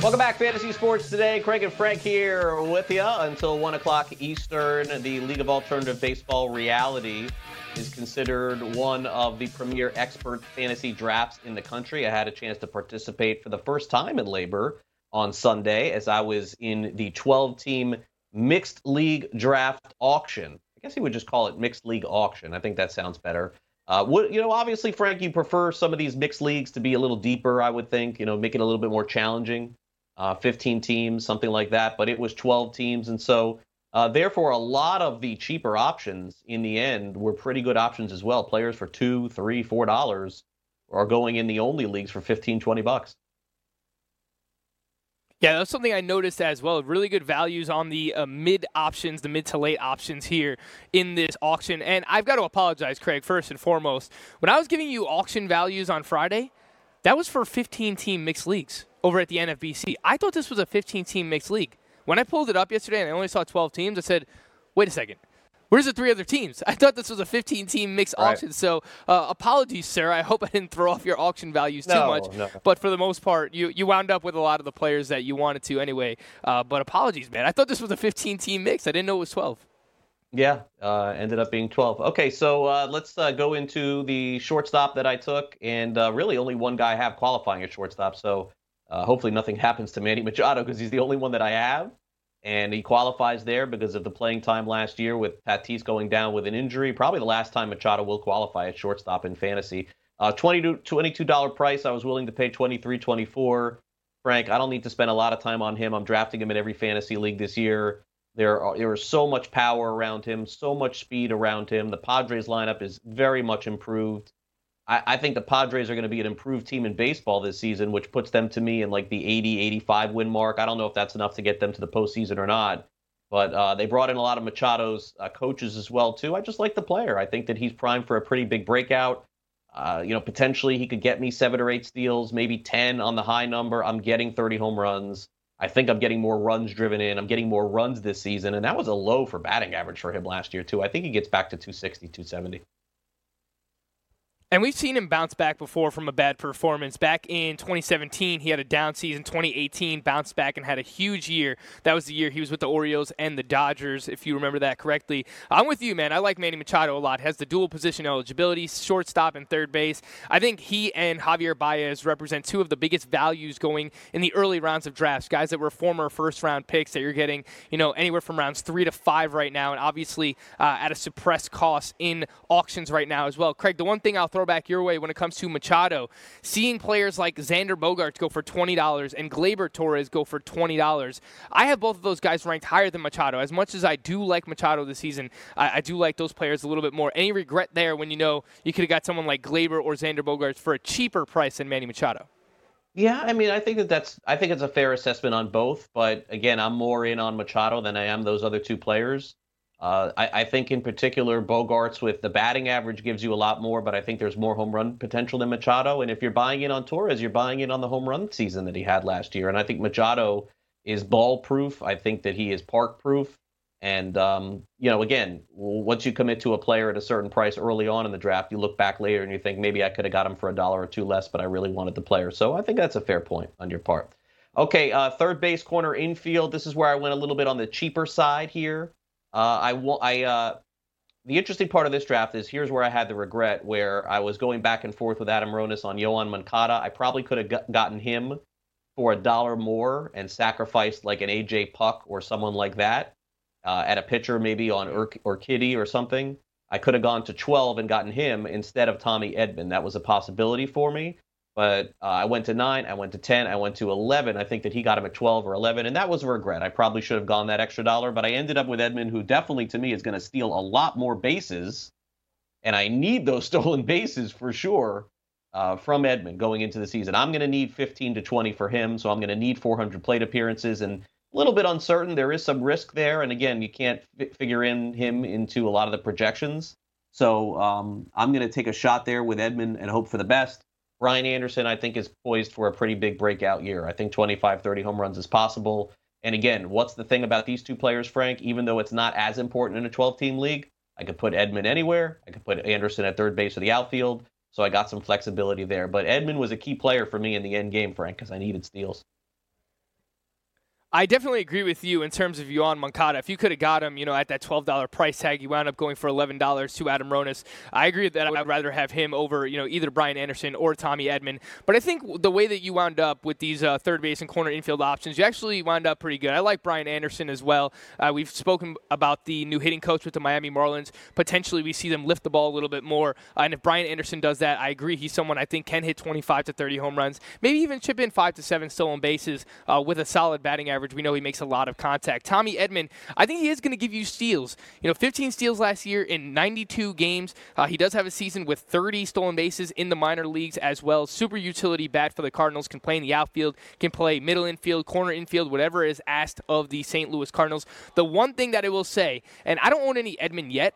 Welcome back, Fantasy Sports Today. Craig and Frank here with you until 1 o'clock Eastern. The League of Alternative Baseball Reality is considered one of the premier expert fantasy drafts in the country. I had a chance to participate for the first time in LABR on Sunday as I was in the 12 team mixed league draft auction. I guess he would just call it mixed league auction. I think that sounds better. Uh, would, you know, obviously, Frank, you prefer some of these mixed leagues to be a little deeper, I would think, you know, make it a little bit more challenging. Uh, 15 teams, something like that, but it was 12 teams. And so, uh, therefore, a lot of the cheaper options in the end were pretty good options as well. Players for two, three, four dollars are going in the only leagues for 15, 20 bucks. Yeah, that's something I noticed as well. Really good values on the uh, mid options, the mid to late options here in this auction. And I've got to apologize, Craig, first and foremost. When I was giving you auction values on Friday, that was for 15 team mixed leagues over at the NFBC. I thought this was a 15 team mixed league. When I pulled it up yesterday and I only saw 12 teams, I said, wait a second. Where's the three other teams? I thought this was a 15 team mixed Right. auction. So uh, apologies, sir. I hope I didn't throw off your auction values too No, much. no. But for the most part, you, you wound up with a lot of the players that you wanted to anyway. Uh, but apologies, man. I thought this was a 15 team mix. I didn't know it was 12. Yeah, uh, ended up being 12. Okay, so uh, let's uh, go into the shortstop that I took, and uh, really only one guy I have qualifying at shortstop. So uh, hopefully nothing happens to Manny Machado because he's the only one that I have, and he qualifies there because of the playing time last year with Tatis going down with an injury. Probably the last time Machado will qualify at shortstop in fantasy. Uh, 22 $22 price. I was willing to pay 23 24 Frank, I don't need to spend a lot of time on him. I'm drafting him in every fantasy league this year. There are there is so much power around him, so much speed around him. The Padres lineup is very much improved. I, I think the Padres are going to be an improved team in baseball this season, which puts them to me in like the 80, 85 win mark. I don't know if that's enough to get them to the postseason or not. But uh, they brought in a lot of Machado's uh, coaches as well too. I just like the player. I think that he's primed for a pretty big breakout. Uh, you know, potentially he could get me seven or eight steals, maybe 10 on the high number. I'm getting 30 home runs. I think I'm getting more runs driven in. I'm getting more runs this season. And that was a low for batting average for him last year, too. I think he gets back to 260, 270. And we've seen him bounce back before from a bad performance. Back in 2017, he had a down season. 2018, bounced back and had a huge year. That was the year he was with the Orioles and the Dodgers, if you remember that correctly. I'm with you, man. I like Manny Machado a lot. Has the dual position eligibility, shortstop and third base. I think he and Javier Baez represent two of the biggest values going in the early rounds of drafts. Guys that were former first round picks that you're getting, you know, anywhere from rounds three to five right now, and obviously uh, at a suppressed cost in auctions right now as well. Craig, the one thing I'll throw back your way when it comes to Machado, seeing players like Xander Bogaerts go for twenty dollars and Gleyber Torres go for twenty dollars, I have both of those guys ranked higher than Machado. As much as I do like Machado this season, I, I do like those players a little bit more. Any regret there when you know you could have got someone like Glaber or Xander Bogaerts for a cheaper price than Manny Machado? Yeah, I mean, I think that that's I think it's a fair assessment on both. But again, I'm more in on Machado than I am those other two players. Uh, I, I think in particular, Bogaerts with the batting average gives you a lot more, but I think there's more home run potential than Machado. And if you're buying in on Torres, you're buying in on the home run season that he had last year. And I think Machado is ball proof. I think that he is park proof. And um, you know, again, once you commit to a player at a certain price early on in the draft, you look back later and you think maybe I could have got him for a dollar or two less, but I really wanted the player. So I think that's a fair point on your part. Okay, uh, third base, corner, infield. This is where I went a little bit on the cheaper side here. Uh, I I uh, the interesting part of this draft is here's where I had the regret where I was going back and forth with Adam Ronis on Yoan Moncada. I probably could have got, gotten him for a dollar more and sacrificed like an AJ Puk or someone like that uh, at a pitcher maybe on Ur- or Kitty or something. I could have gone to 12 and gotten him instead of Tommy Edman. That was a possibility for me. But uh, I went to 9, I went to 10, I went to 11. I think that he got him at 12 or 11, and that was a regret. I probably should have gone that extra dollar, but I ended up with Edman, who definitely to me is going to steal a lot more bases. And I need those stolen bases for sure uh, from Edman going into the season. I'm going to need 15 to 20 for him, so I'm going to need 400 plate appearances and a little bit uncertain. There is some risk there, and again, you can't fi- figure in him into a lot of the projections. So um, I'm going to take a shot there with Edman and hope for the best. Brian Anderson, I think, is poised for a pretty big breakout year. I think 25, 30 home runs is possible. And again, what's the thing about these two players, Frank? Even though it's not as important in a 12 team league, I could put Edman anywhere. I could put Anderson at third base or the outfield. So I got some flexibility there. But Edman was a key player for me in the end game, Frank, because I needed steals. I definitely agree with you in terms of Yoan Moncada. If you could have got him, you know, at that twelve dollar price tag, you wound up going for eleven dollars to Adam Ronis. I agree that I would rather have him over, you know, either Brian Anderson or Tommy Edman. But I think the way that you wound up with these uh, third base and corner infield options, you actually wound up pretty good. I like Brian Anderson as well. Uh, we've spoken about the new hitting coach with the Miami Marlins. Potentially, we see them lift the ball a little bit more. Uh, and if Brian Anderson does that, I agree. He's someone I think can hit twenty five to thirty home runs, maybe even chip in five to seven stolen bases uh, with a solid batting average. We know he makes a lot of contact. Tommy Edman, I think he is going to give you steals. You know, 15 steals last year in 92 games. Uh, he does have a season with 30 stolen bases in the minor leagues as well. Super utility bat for the Cardinals. Can play in the outfield, can play middle infield, corner infield, whatever is asked of the St. Louis Cardinals. The one thing that I will say, and I don't own any Edman yet.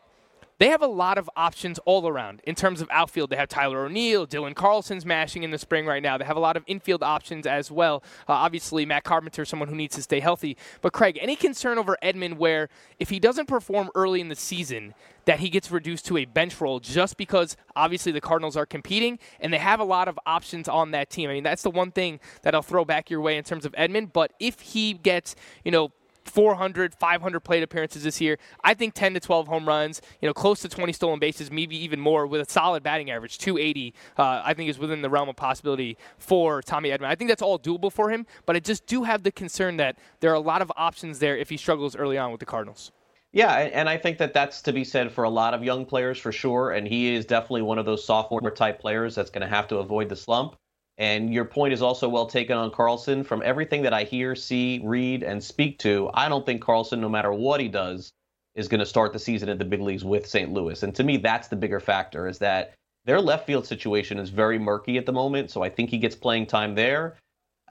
They have a lot of options all around in terms of outfield. They have Tyler O'Neill, Dylan Carlson's mashing in the spring right now. They have a lot of infield options as well. Uh, obviously, Matt Carpenter, is someone who needs to stay healthy. But Craig, any concern over Edman where if he doesn't perform early in the season, that he gets reduced to a bench role just because obviously the Cardinals are competing and they have a lot of options on that team. I mean, that's the one thing that I'll throw back your way in terms of Edman. But if he gets, you know, 400, 500 plate appearances this year. I think 10 to 12 home runs, you know, close to 20 stolen bases, maybe even more with a solid batting average, 280. Uh, I think is within the realm of possibility for Tommy Edman. I think that's all doable for him, but I just do have the concern that there are a lot of options there if he struggles early on with the Cardinals. Yeah, and I think that that's to be said for a lot of young players for sure. And he is definitely one of those sophomore type players that's going to have to avoid the slump. And your point is also well taken on Carlson. From everything that I hear, see, read, and speak to, I don't think Carlson, no matter what he does, is going to start the season at the big leagues with St. Louis. And to me, that's the bigger factor is that their left field situation is very murky at the moment. So I think he gets playing time there.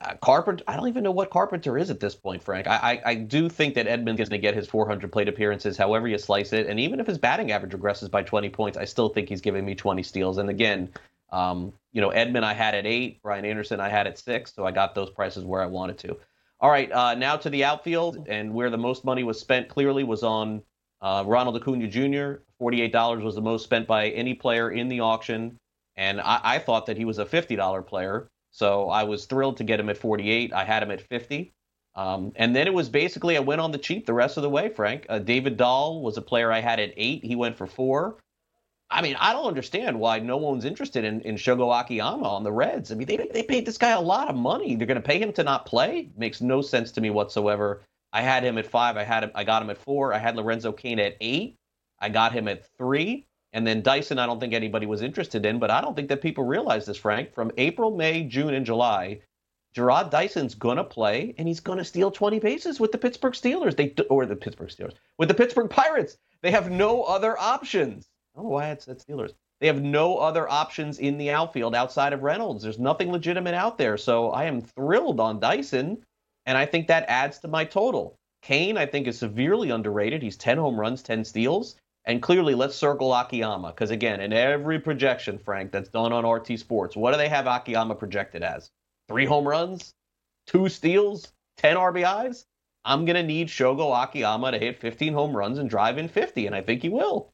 Uh, Carpenter, I don't even know what Carpenter is at this point, Frank. I, I, I do think that Edman is going to get his 400 plate appearances, however you slice it. And even if his batting average regresses by 20 points, I still think he's giving me 20 steals. And again, um, you know, Edman I had at eight, Brian Anderson I had at six, so I got those prices where I wanted to. All right, uh, now to the outfield, and where the most money was spent clearly was on uh, Ronald Acuna Jr. $48 was the most spent by any player in the auction, and I, I thought that he was a $50 player, so I was thrilled to get him at 48. I had him at 50. Um, and then it was basically I went on the cheap the rest of the way, Frank. Uh, David Dahl was a player I had at eight. He went for four. I mean, I don't understand why no one's interested in, in Shogo Akiyama on the Reds. I mean, they, they paid this guy a lot of money. They're going to pay him to not play? Makes no sense to me whatsoever. I had him at five. I had him. I got him at four. I had Lorenzo Cain at eight. I got him at three. And then Dyson, I don't think anybody was interested in, but I don't think that people realize this, Frank. From April, May, June, and July, Jarrod Dyson's gonna play, and he's gonna steal 20 bases with the Pittsburgh Steelers. They or the Pittsburgh Steelers with the Pittsburgh Pirates. They have no other options. Oh, I don't know why it's said Steelers. They have no other options in the outfield outside of Reynolds. There's nothing legitimate out there. So I am thrilled on Dyson, and I think that adds to my total. Cain, I think, is severely underrated. He's 10 home runs, 10 steals. And clearly, let's circle Akiyama. Because again, in every projection, Frank, that's done on RT Sports, what do they have Akiyama projected as? Three home runs, two steals, 10 RBIs? I'm going to need Shogo Akiyama to hit 15 home runs and drive in 50, and I think he will.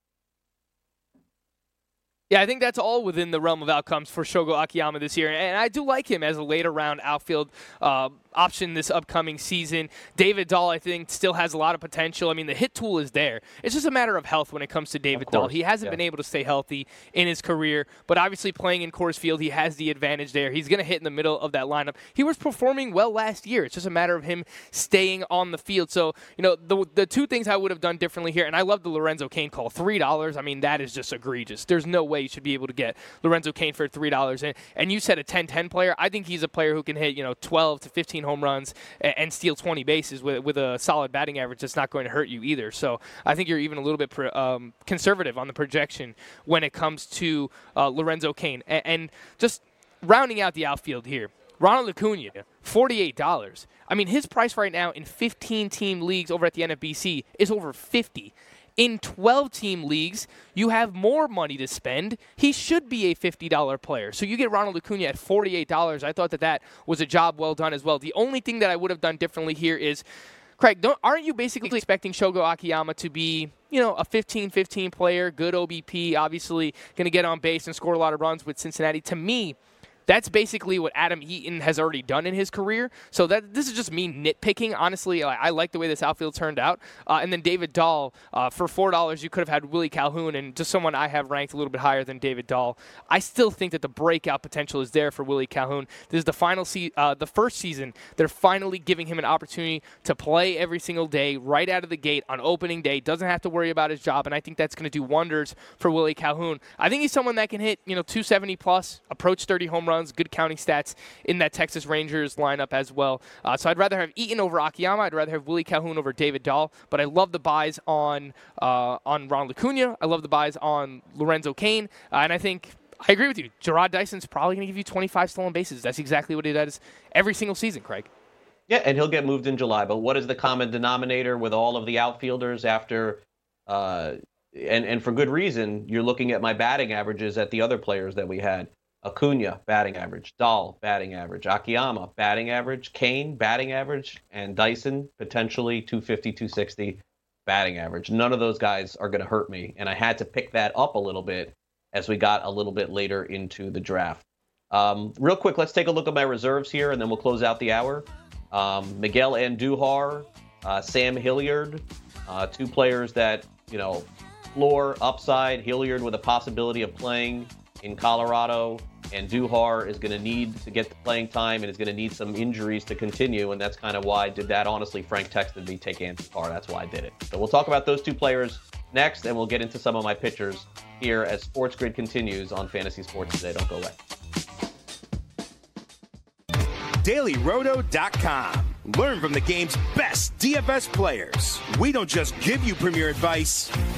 Yeah, I think that's all within the realm of outcomes for Shogo Akiyama this year, and I do like him as a later round outfield uh, option this upcoming season. David Dahl, I think, still has a lot of potential. I mean, the hit tool is there. It's just a matter of health when it comes to David Dahl. He hasn't yeah. been able to stay healthy in his career, but obviously playing in Coors Field, he has the advantage there. He's going to hit in the middle of that lineup. He was performing well last year. It's just a matter of him staying on the field. So, you know, the the two things I would have done differently here, and I love the Lorenzo Cain call, three dollars. I mean, that is just egregious. There's no way you should be able to get Lorenzo Cain for three dollars. And and you said a 10-10 player. I think he's a player who can hit you know 12 to 15 home runs and, steal 20 bases with with a solid batting average. That's not going to hurt you either. So I think you're even a little bit um, conservative on the projection when it comes to uh, Lorenzo Cain. And, and just rounding out the outfield here. Ronald Acuna, $48. I mean, his price right now in 15 team leagues over at the NFBC is over 50. In 12 team leagues, you have more money to spend. He should be a $50 player. So you get Ronald Acuna at $48. I thought that that was a job well done as well. The only thing that I would have done differently here is Craig, don't, aren't you basically expecting Shogo Akiyama to be, you know, a 15-15 player, good OBP, obviously going to get on base and score a lot of runs with Cincinnati? To me, that's basically what Adam Eaton has already done in his career. So that this is just me nitpicking. Honestly, I, I like the way this outfield turned out. Uh, and then David Dahl uh, for four dollars, you could have had Willie Calhoun and just someone I have ranked a little bit higher than David Dahl. I still think that the breakout potential is there for Willie Calhoun. This is the final se- uh, the first season. They're finally giving him an opportunity to play every single day, right out of the gate on opening day. Doesn't have to worry about his job, and I think that's going to do wonders for Willie Calhoun. I think he's someone that can hit you know 270 plus, approach 30 home runs runs, good counting stats in that Texas Rangers lineup as well. Uh, so I'd rather have Eaton over Akiyama. I'd rather have Willie Calhoun over David Dahl. But I love the buys on uh, on Ronald Acuna. I love the buys on Lorenzo Cain. Uh, and I think I agree with you. Jarrod Dyson's probably going to give you 25 stolen bases. That's exactly what he does every single season, Craig. Yeah, and he'll get moved in July. But what is the common denominator with all of the outfielders after uh, and and for good reason. You're looking at my batting averages at the other players that we had. Acuna batting average, Dahl batting average, Akiyama batting average, Cain batting average, and Dyson potentially 250, 260 batting average. None of those guys are going to hurt me, and I had to pick that up a little bit as we got a little bit later into the draft. Um, real quick, let's take a look at my reserves here, and then we'll close out the hour. Um, Miguel Andujar, uh, Sam Hilliard, uh, two players that you know, floor upside. Hilliard with a possibility of playing in Colorado, and Duhar is going to need to get the playing time and is going to need some injuries to continue, and that's kind of why I did that. Honestly, Frank texted me take Andujar. That's why I did it. So we'll talk about those two players next, and we'll get into some of my pitchers here as Sports Grid continues on Fantasy Sports today. Don't go away. DailyRoto.com. Learn from the game's best DFS players. We don't just give you premier advice,